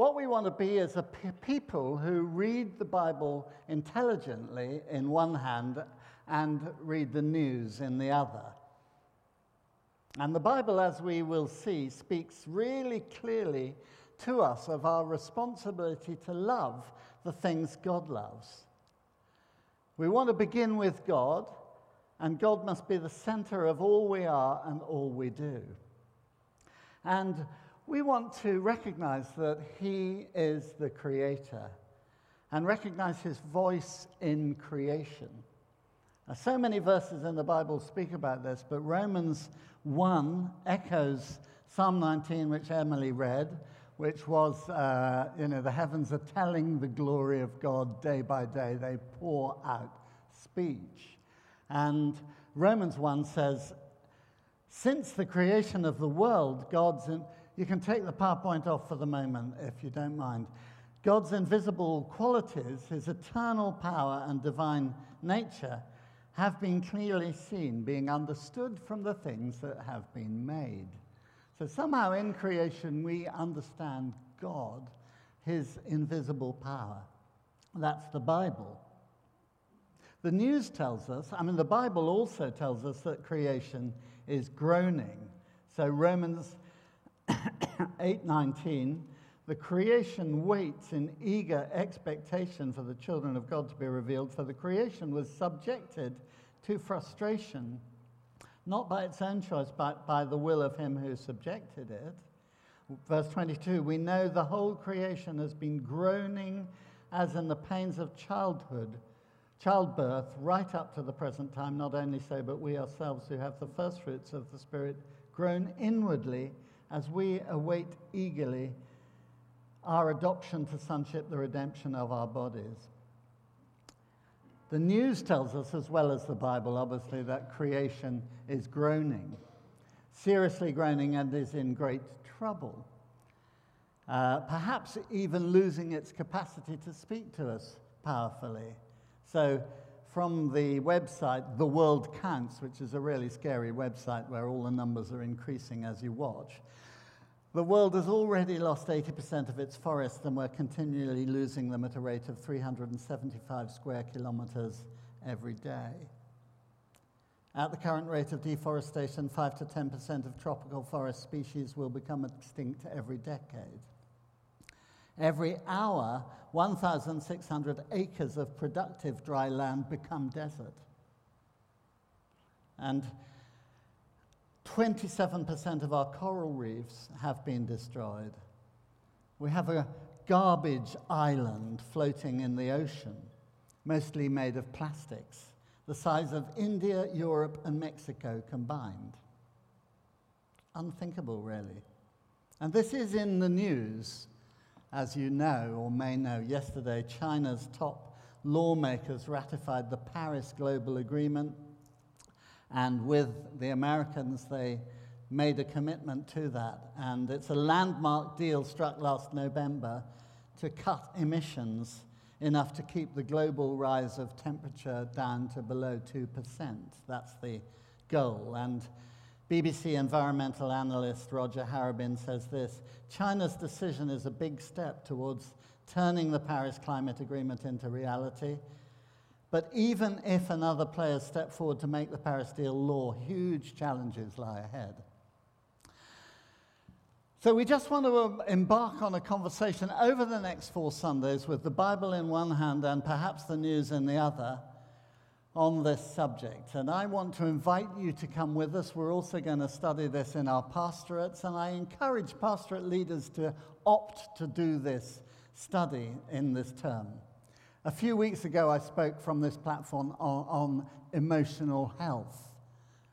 What we want to be is a pe- people who read the Bible intelligently in one hand and read the news in the other. And the Bible, as we will see, speaks really clearly to us of our responsibility to love the things God loves. We want to begin with God, and God must be the center of all we are and all we do. And we want to recognize that He is the Creator and recognize His voice in creation. Now, so many verses in the Bible speak about this, but Romans 1 echoes Psalm 19, which Emily read, which was, uh, you know, the heavens are telling the glory of God day by day. They pour out speech. And Romans 1 says, since the creation of the world, God's. In, you can take the PowerPoint off for the moment if you don't mind. God's invisible qualities, his eternal power and divine nature, have been clearly seen, being understood from the things that have been made. So somehow in creation we understand God, his invisible power. That's the Bible. The news tells us, I mean, the Bible also tells us that creation is groaning. So Romans 8:19 the creation waits in eager expectation for the children of God to be revealed, for the creation was subjected to frustration, not by its own choice, but by the will of him who subjected it. Verse 22 We know the whole creation has been groaning as in the pains of childhood, childbirth, right up to the present time. Not only so, but we ourselves who have the first fruits of the Spirit groan inwardly as we await eagerly our adoption to sonship, the redemption of our bodies. The news tells us, as well as the Bible, obviously, that creation is groaning, seriously groaning, and is in great trouble. Uh, perhaps even losing its capacity to speak to us powerfully. So, from the website The World Counts, which is a really scary website where all the numbers are increasing as you watch, the world has already lost 80% of its forests, and we're continually losing them at a rate of 375 square kilometers every day. At the current rate of deforestation, 5 to 10% of tropical forest species will become extinct every decade. Every hour, 1,600 acres of productive dry land become desert. And 27% of our coral reefs have been destroyed. We have a garbage island floating in the ocean, mostly made of plastics, the size of India, Europe, and Mexico combined. Unthinkable, really. And this is in the news, as you know or may know. Yesterday, China's top lawmakers ratified the Paris Global Agreement and with the Americans, they made a commitment to that. And it's a landmark deal struck last November to cut emissions enough to keep the global rise of temperature down to below 2%. That's the goal. And BBC environmental analyst Roger Harrabin says this China's decision is a big step towards turning the Paris Climate Agreement into reality but even if another player step forward to make the Paris deal law, huge challenges lie ahead. So we just want to um, embark on a conversation over the next four Sundays with the Bible in one hand and perhaps the news in the other on this subject. And I want to invite you to come with us. We're also going to study this in our pastorates, and I encourage pastorate leaders to opt to do this study in this term. A few weeks ago, I spoke from this platform on, on, emotional health,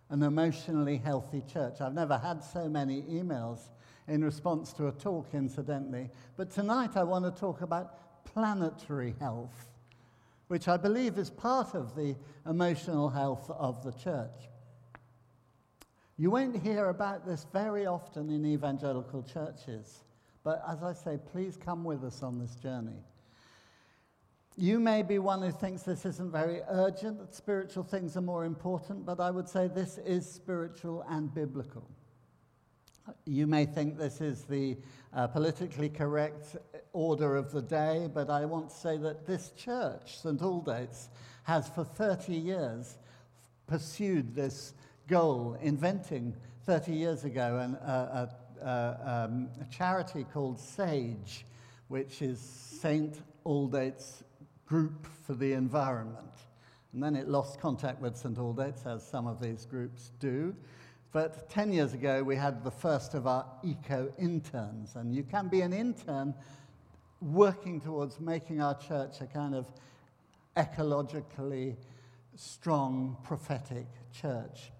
an emotionally healthy church. I've never had so many emails in response to a talk, incidentally. But tonight, I want to talk about planetary health, which I believe is part of the emotional health of the church. You won't hear about this very often in evangelical churches. But as I say, please come with us on this journey. You may be one who thinks this isn't very urgent, that spiritual things are more important, but I would say this is spiritual and biblical. You may think this is the uh, politically correct order of the day, but I want to say that this church, St. Aldate's, has for 30 years pursued this goal, inventing 30 years ago an, uh, a, um, a charity called SAGE, which is St. Aldate's Group for the Environment. And then it lost contact with St. Aldate's, as some of these groups do. But 10 years ago, we had the first of our eco interns. And you can be an intern working towards making our church a kind of ecologically strong prophetic church,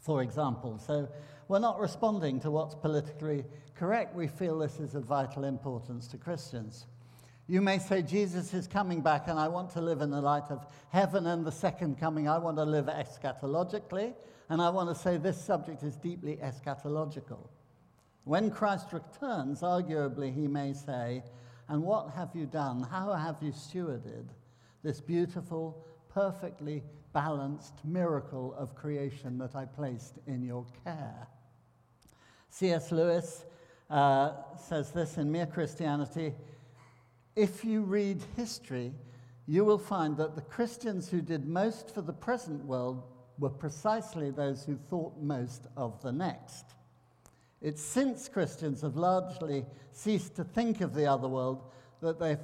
for example. So we're not responding to what's politically correct. We feel this is of vital importance to Christians. You may say, Jesus is coming back, and I want to live in the light of heaven and the second coming. I want to live eschatologically, and I want to say this subject is deeply eschatological. When Christ returns, arguably, he may say, And what have you done? How have you stewarded this beautiful, perfectly balanced miracle of creation that I placed in your care? C.S. Lewis uh, says this in Mere Christianity if you read history, you will find that the Christians who did most for the present world were precisely those who thought most of the next. It's since Christians have largely ceased to think of the other world that they've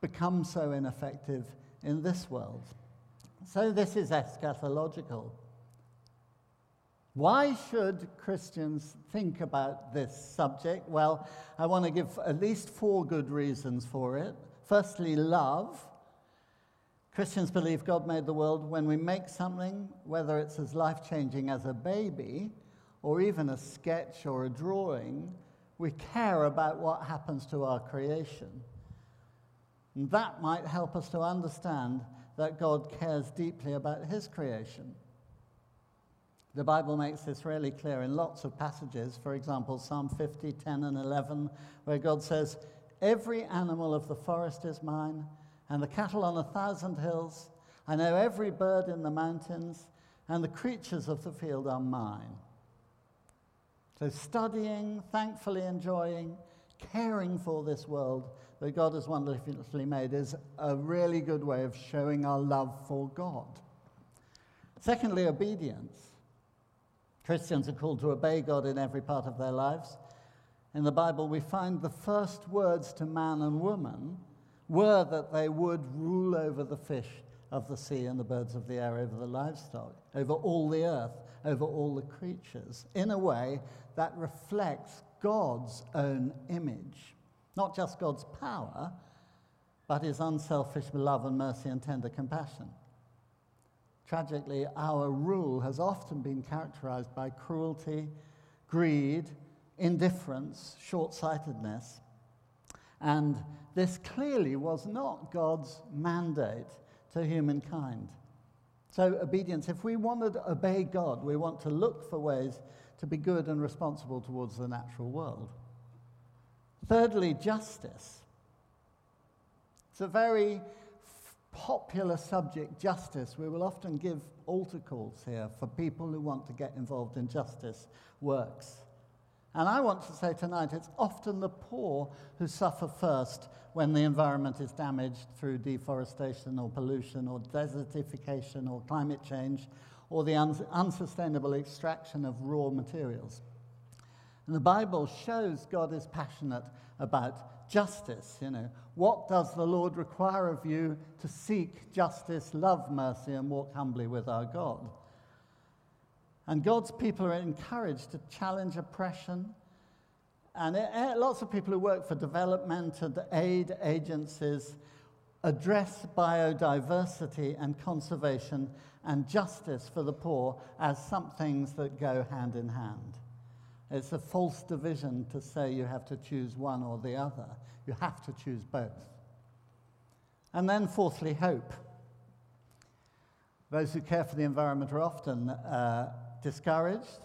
become so ineffective in this world. So, this is eschatological. Why should Christians think about this subject? Well, I want to give at least four good reasons for it. Firstly, love. Christians believe God made the world when we make something, whether it's as life changing as a baby or even a sketch or a drawing, we care about what happens to our creation. And that might help us to understand that God cares deeply about his creation. The Bible makes this really clear in lots of passages. For example, Psalm 50, 10, and 11, where God says, Every animal of the forest is mine, and the cattle on a thousand hills. I know every bird in the mountains, and the creatures of the field are mine. So, studying, thankfully enjoying, caring for this world that God has wonderfully made is a really good way of showing our love for God. Secondly, obedience. Christians are called to obey God in every part of their lives. In the Bible, we find the first words to man and woman were that they would rule over the fish of the sea and the birds of the air, over the livestock, over all the earth, over all the creatures, in a way that reflects God's own image. Not just God's power, but his unselfish love and mercy and tender compassion. Tragically, our rule has often been characterized by cruelty, greed, indifference, short sightedness. And this clearly was not God's mandate to humankind. So, obedience, if we want to obey God, we want to look for ways to be good and responsible towards the natural world. Thirdly, justice. It's a very popular subject, justice, we will often give altar calls here for people who want to get involved in justice works. And I want to say tonight it's often the poor who suffer first when the environment is damaged through deforestation or pollution or desertification or climate change or the uns- unsustainable extraction of raw materials. And the Bible shows God is passionate about justice. You know, what does the Lord require of you to seek justice, love mercy, and walk humbly with our God? And God's people are encouraged to challenge oppression. And it, it, lots of people who work for development and aid agencies address biodiversity and conservation and justice for the poor as some things that go hand in hand. It's a false division to say you have to choose one or the other. You have to choose both. And then, fourthly, hope. Those who care for the environment are often uh, discouraged.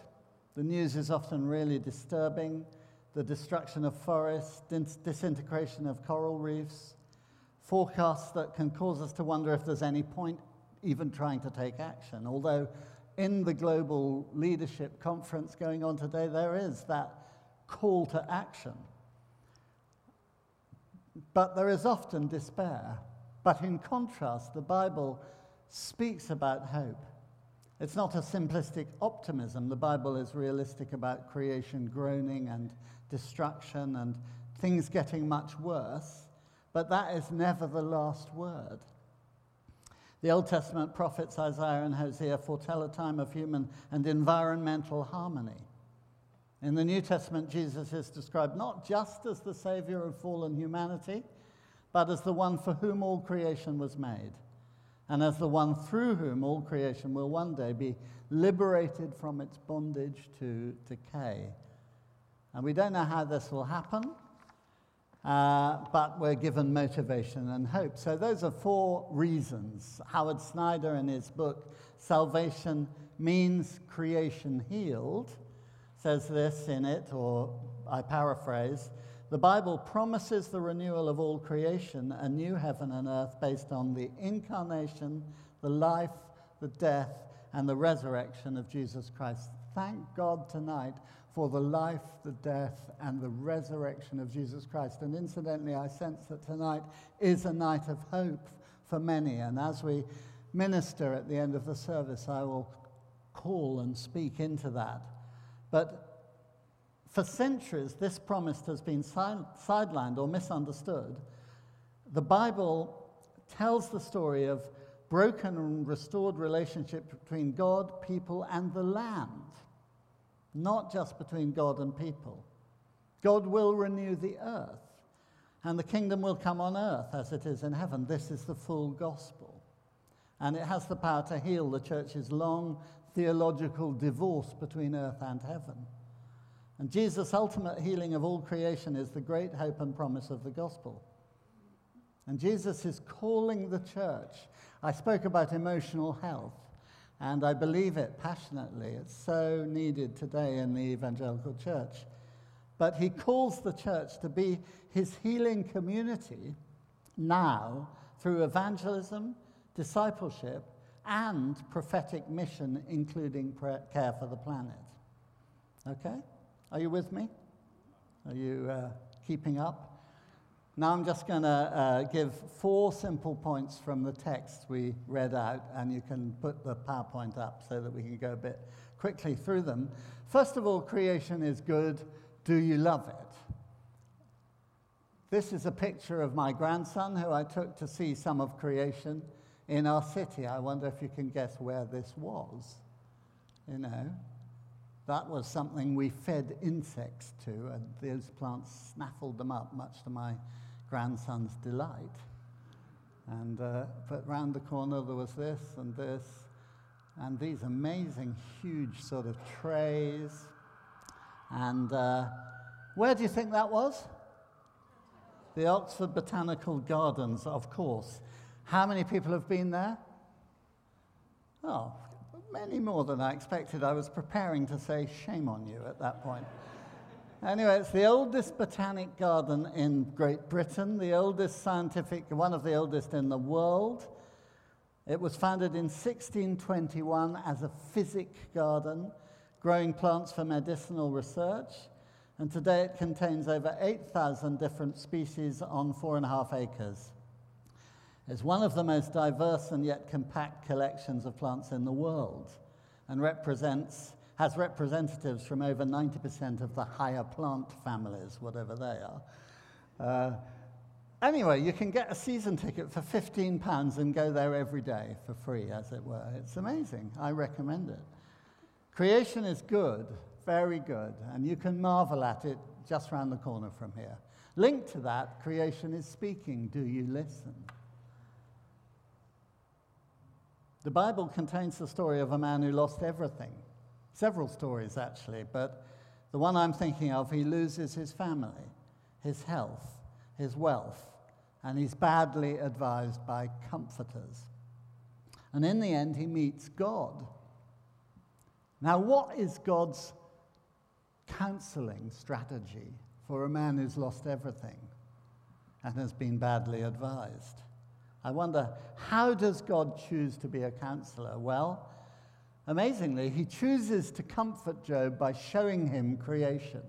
The news is often really disturbing. The destruction of forests, dis- disintegration of coral reefs, forecasts that can cause us to wonder if there's any point even trying to take action. Although in the global leadership conference going on today, there is that call to action. But there is often despair. But in contrast, the Bible speaks about hope. It's not a simplistic optimism. The Bible is realistic about creation groaning and destruction and things getting much worse, but that is never the last word. The Old Testament prophets Isaiah and Hosea foretell a time of human and environmental harmony. In the New Testament, Jesus is described not just as the Savior of fallen humanity, but as the one for whom all creation was made, and as the one through whom all creation will one day be liberated from its bondage to decay. And we don't know how this will happen, uh, but we're given motivation and hope. So, those are four reasons. Howard Snyder, in his book, Salvation Means Creation Healed, says this in it, or I paraphrase the Bible promises the renewal of all creation, a new heaven and earth based on the incarnation, the life, the death, and the resurrection of Jesus Christ. Thank God tonight for the life, the death, and the resurrection of Jesus Christ. And incidentally, I sense that tonight is a night of hope for many. And as we minister at the end of the service, I will call and speak into that. But for centuries, this promise has been sidelined or misunderstood. The Bible tells the story of broken and restored relationship between God, people, and the land not just between God and people. God will renew the earth, and the kingdom will come on earth as it is in heaven. This is the full gospel. And it has the power to heal the church's long theological divorce between earth and heaven. And Jesus' ultimate healing of all creation is the great hope and promise of the gospel. And Jesus is calling the church. I spoke about emotional health. And I believe it passionately. It's so needed today in the evangelical church. But he calls the church to be his healing community now through evangelism, discipleship, and prophetic mission, including care for the planet. Okay? Are you with me? Are you uh, keeping up? Now I'm just going to uh, give four simple points from the text we read out, and you can put the PowerPoint up so that we can go a bit quickly through them. First of all, creation is good. Do you love it? This is a picture of my grandson who I took to see some of creation in our city. I wonder if you can guess where this was. You know, that was something we fed insects to, and those plants snaffled them up, much to my grandson's delight. And uh, but round the corner there was this and this, and these amazing, huge sort of trays. And uh, where do you think that was? The Oxford Botanical Gardens, of course. How many people have been there? Oh, many more than I expected. I was preparing to say shame on you at that point. Anyway, it's the oldest botanic garden in Great Britain, the oldest scientific, one of the oldest in the world. It was founded in 1621 as a physic garden, growing plants for medicinal research. And today it contains over 8,000 different species on four and a half acres. It's one of the most diverse and yet compact collections of plants in the world and represents has representatives from over 90% of the higher plant families, whatever they are. Uh, anyway, you can get a season ticket for £15 and go there every day for free, as it were. It's amazing. I recommend it. Creation is good, very good, and you can marvel at it just round the corner from here. Linked to that, creation is speaking. Do you listen? The Bible contains the story of a man who lost everything Several stories, actually, but the one I'm thinking of, he loses his family, his health, his wealth, and he's badly advised by comforters. And in the end, he meets God. Now, what is God's counseling strategy for a man who's lost everything and has been badly advised? I wonder, how does God choose to be a counselor? Well, Amazingly, he chooses to comfort Job by showing him creation.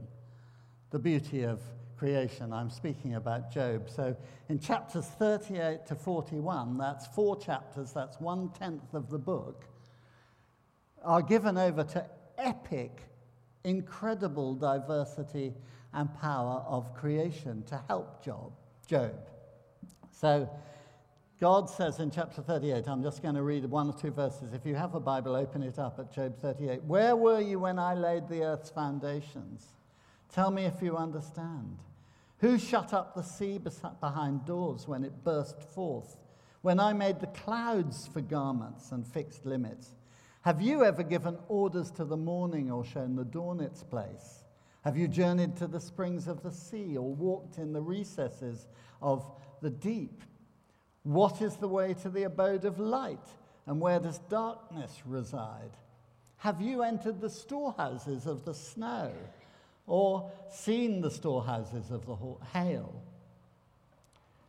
the beauty of creation. I'm speaking about Job. So in chapters 38 to 41, that's four chapters, that's one tenth of the book, are given over to epic, incredible diversity and power of creation to help Job. Job. So God says in chapter 38, I'm just going to read one or two verses. If you have a Bible, open it up at Job 38. Where were you when I laid the earth's foundations? Tell me if you understand. Who shut up the sea behind doors when it burst forth? When I made the clouds for garments and fixed limits? Have you ever given orders to the morning or shown the dawn its place? Have you journeyed to the springs of the sea or walked in the recesses of the deep? What is the way to the abode of light, and where does darkness reside? Have you entered the storehouses of the snow, or seen the storehouses of the hail?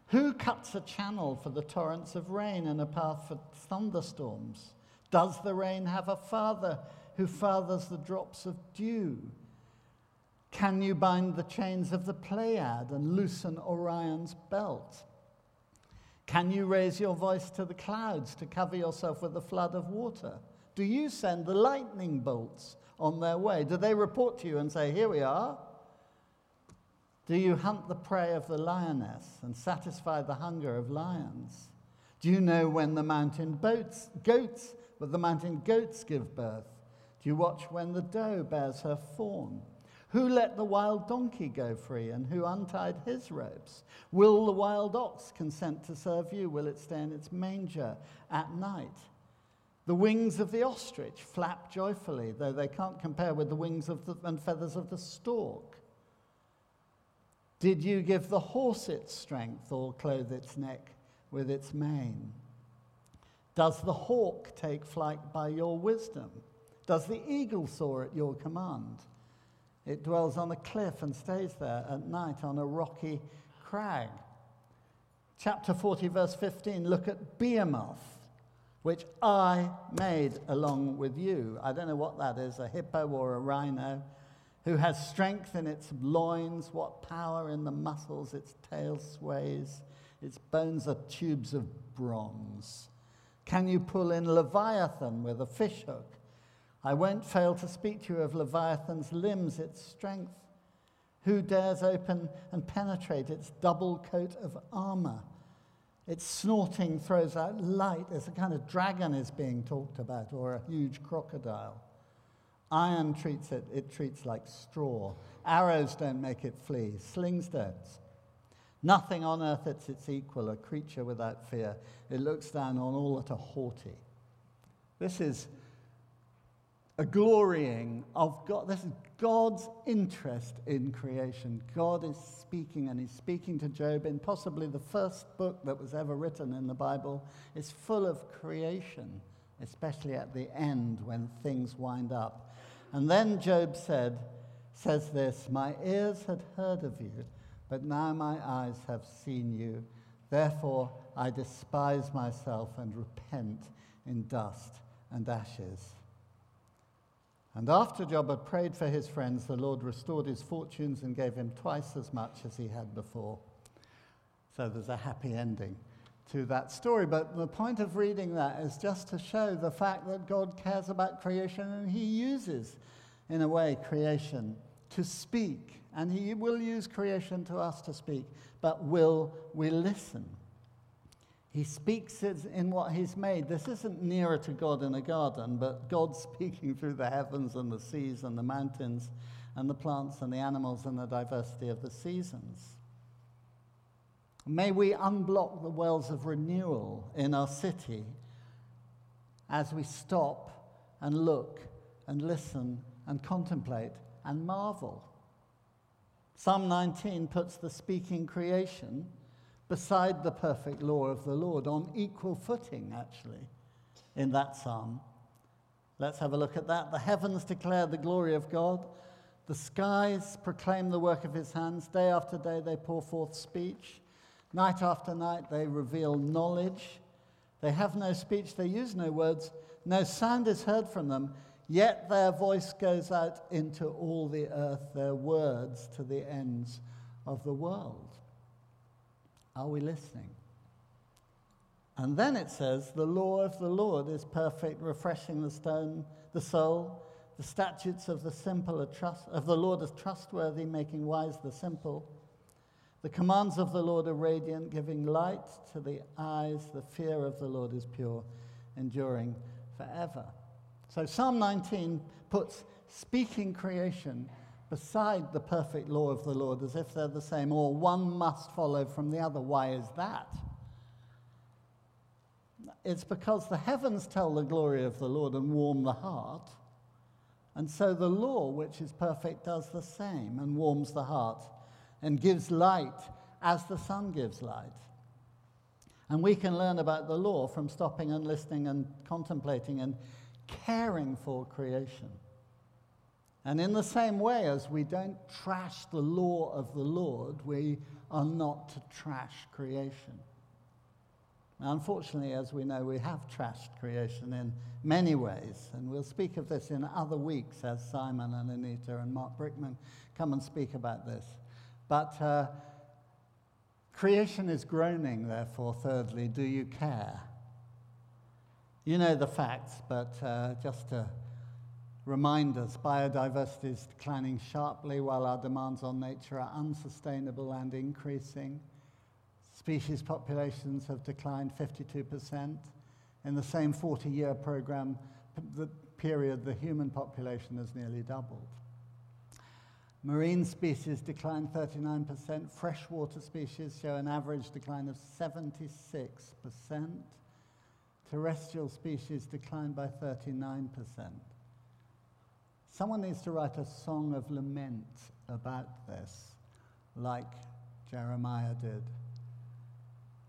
Who cuts a channel for the torrents of rain and a path for thunderstorms? Does the rain have a father who fathers the drops of dew? Can you bind the chains of the Pleiad and loosen Orion's belt? Can you raise your voice to the clouds to cover yourself with a flood of water? Do you send the lightning bolts on their way? Do they report to you and say, Here we are? Do you hunt the prey of the lioness and satisfy the hunger of lions? Do you know when the mountain boats, goats, but the mountain goats give birth? Do you watch when the doe bears her fawn? Who let the wild donkey go free and who untied his ropes? Will the wild ox consent to serve you? Will it stay in its manger at night? The wings of the ostrich flap joyfully, though they can't compare with the wings the, and feathers of the stork. Did you give the horse its strength or clothe its neck with its mane? Does the hawk take flight by your wisdom? Does the eagle soar at your command? It dwells on a cliff and stays there at night on a rocky crag. Chapter 40, verse 15 look at Behemoth, which I made along with you. I don't know what that is a hippo or a rhino. Who has strength in its loins, what power in the muscles, its tail sways, its bones are tubes of bronze. Can you pull in Leviathan with a fishhook? I won't fail to speak to you of Leviathan's limbs, its strength. Who dares open and penetrate its double coat of armor? Its snorting throws out light as a kind of dragon is being talked about, or a huge crocodile. Iron treats it, it treats like straw. Arrows don't make it flee, slings don't. Nothing on earth is its equal, a creature without fear. It looks down on all that are haughty. This is a glorying of God. This is God's interest in creation. God is speaking, and He's speaking to Job in possibly the first book that was ever written in the Bible. It's full of creation, especially at the end when things wind up. And then Job said, says this My ears had heard of you, but now my eyes have seen you. Therefore, I despise myself and repent in dust and ashes. And after Job had prayed for his friends, the Lord restored his fortunes and gave him twice as much as he had before. So there's a happy ending to that story. But the point of reading that is just to show the fact that God cares about creation and he uses, in a way, creation to speak. And he will use creation to us to speak. But will we listen? He speaks in what he's made. This isn't nearer to God in a garden, but God speaking through the heavens and the seas and the mountains and the plants and the animals and the diversity of the seasons. May we unblock the wells of renewal in our city as we stop and look and listen and contemplate and marvel. Psalm 19 puts the speaking creation beside the perfect law of the Lord, on equal footing, actually, in that psalm. Let's have a look at that. The heavens declare the glory of God, the skies proclaim the work of his hands. Day after day, they pour forth speech. Night after night, they reveal knowledge. They have no speech, they use no words, no sound is heard from them, Yet their voice goes out into all the earth, their words to the ends of the world. Are we listening? And then it says, The law of the Lord is perfect, refreshing the stone, the soul. The statutes of the simple trust, of the Lord are trustworthy, making wise the simple. The commands of the Lord are radiant, giving light to the eyes. The fear of the Lord is pure, enduring forever. So Psalm 19 puts speaking creation beside the perfect law of the Lord as if they're the same, or one must follow from the other. Why is that? It's because the heavens tell the glory of the Lord and warm the heart. And so the law, which is perfect, does the same and warms the heart and gives light as the sun gives light. And we can learn about the law from stopping and listening and contemplating and caring for creation. And in the same way as we don't trash the law of the Lord, we are not to trash creation. Now, unfortunately, as we know, we have trashed creation in many ways, and we'll speak of this in other weeks as Simon and Anita and Mark Brickman come and speak about this. But uh, creation is groaning, therefore, thirdly, do you care? You know the facts, but uh, just to remind us, biodiversity is declining sharply while our demands on nature are unsustainable and increasing. Species populations have declined 52%. In the same 40 year program, the period, the human population has nearly doubled. Marine species decline 39%. Freshwater species show an average decline of 76%. Terrestrial species decline by 39%. Someone needs to write a song of lament about this, like Jeremiah did.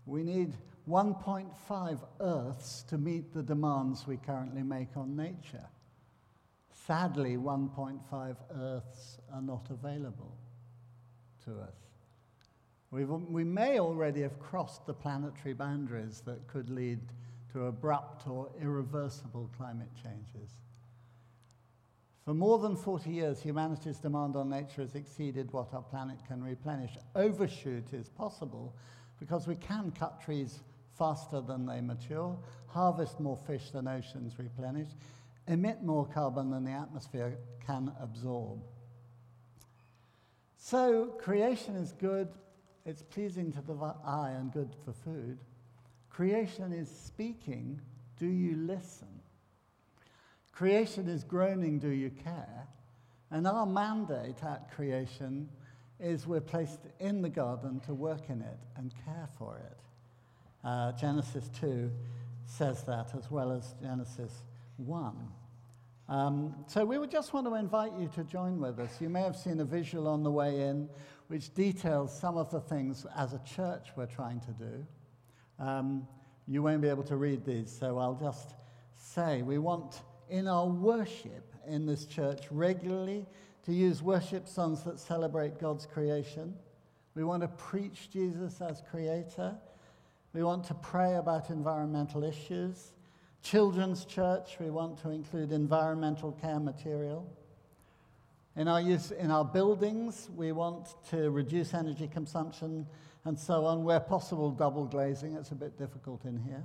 We need 1.5 Earths to meet the demands we currently make on nature. Sadly, 1.5 Earths are not available to us. We've, we may already have crossed the planetary boundaries that could lead to abrupt or irreversible climate changes. For more than 40 years, humanity's demand on nature has exceeded what our planet can replenish. Overshoot is possible because we can cut trees faster than they mature, harvest more fish than oceans replenish, emit more carbon than the atmosphere can absorb. So, creation is good, it's pleasing to the eye and good for food. Creation is speaking, do you listen? Creation is groaning, do you care? And our mandate at creation is we're placed in the garden to work in it and care for it. Uh, Genesis 2 says that as well as Genesis 1. Um, so we would just want to invite you to join with us. You may have seen a visual on the way in which details some of the things as a church we're trying to do. Um, you won't be able to read these, so I'll just say we want in our worship in this church regularly to use worship songs that celebrate God's creation. We want to preach Jesus as creator. We want to pray about environmental issues. Children's church, we want to include environmental care material. In our, use, in our buildings, we want to reduce energy consumption and so on. Where possible, double glazing. It's a bit difficult in here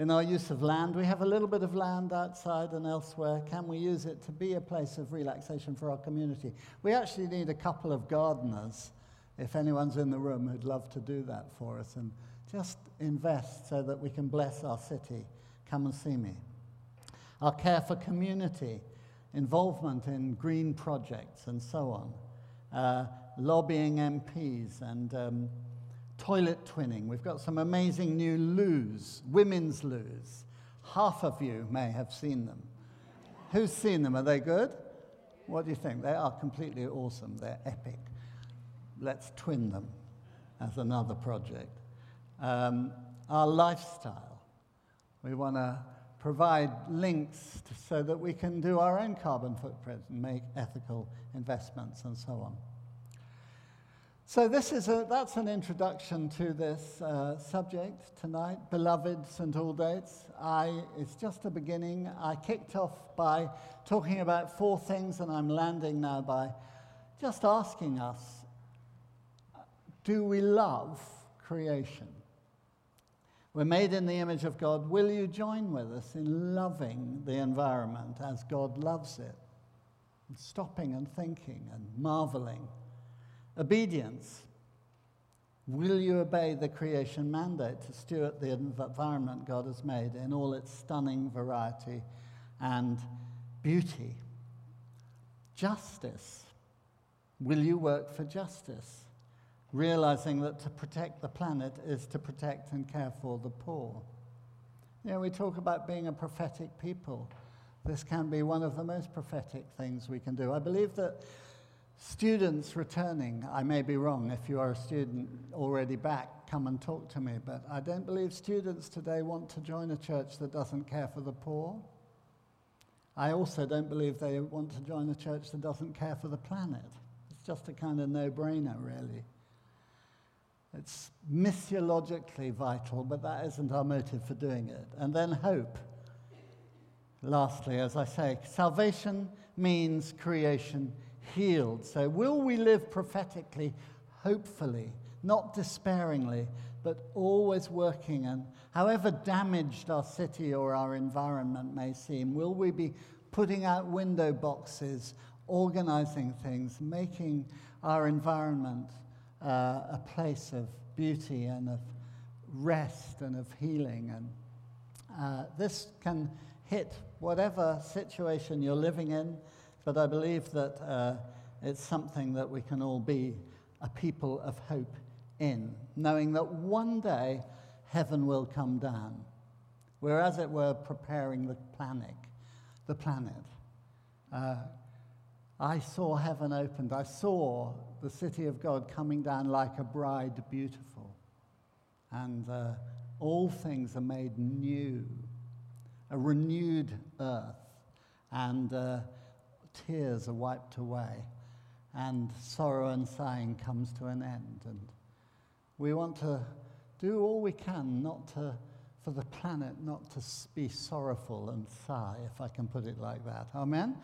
in our use of land. We have a little bit of land outside and elsewhere. Can we use it to be a place of relaxation for our community? We actually need a couple of gardeners, if anyone's in the room who'd love to do that for us, and just invest so that we can bless our city. Come and see me. Our care for community, involvement in green projects, and so on. Uh, lobbying MPs and um, toilet twinning. We've got some amazing new loos, women's loos. Half of you may have seen them. Who's seen them? Are they good? What do you think? They are completely awesome. They're epic. Let's twin them as another project. Um, our lifestyle. We want to provide links to, so that we can do our own carbon footprint and make ethical investments and so on. So this is a, that's an introduction to this uh, subject tonight, beloved St Aldate's. I, it's just a beginning. I kicked off by talking about four things, and I'm landing now by just asking us, do we love creation? We're made in the image of God. Will you join with us in loving the environment as God loves it? And stopping and thinking and marveling Obedience. Will you obey the creation mandate to steward the environment God has made in all its stunning variety and beauty? Justice. Will you work for justice? Realizing that to protect the planet is to protect and care for the poor. You know, we talk about being a prophetic people. This can be one of the most prophetic things we can do. I believe that Students returning, I may be wrong. If you are a student already back, come and talk to me. But I don't believe students today want to join a church that doesn't care for the poor. I also don't believe they want to join a church that doesn't care for the planet. It's just a kind of no brainer, really. It's missiologically vital, but that isn't our motive for doing it. And then hope. Lastly, as I say, salvation means creation healed. So, will we live prophetically, hopefully, not despairingly, but always working? And however damaged our city or our environment may seem, will we be putting out window boxes, organizing things, making our environment uh, a place of beauty and of rest and of healing? And uh, this can hit whatever situation you're living in. But I believe that uh, it's something that we can all be a people of hope in, knowing that one day heaven will come down. We're, as it were, preparing the planet. The planet. Uh, I saw heaven opened. I saw the city of God coming down like a bride beautiful. And uh, all things are made new, a renewed earth. And uh, tears are wiped away and sorrow and sighing comes to an end. And we want to do all we can not to, for the planet not to be sorrowful and sigh, if I can put it like that. Amen?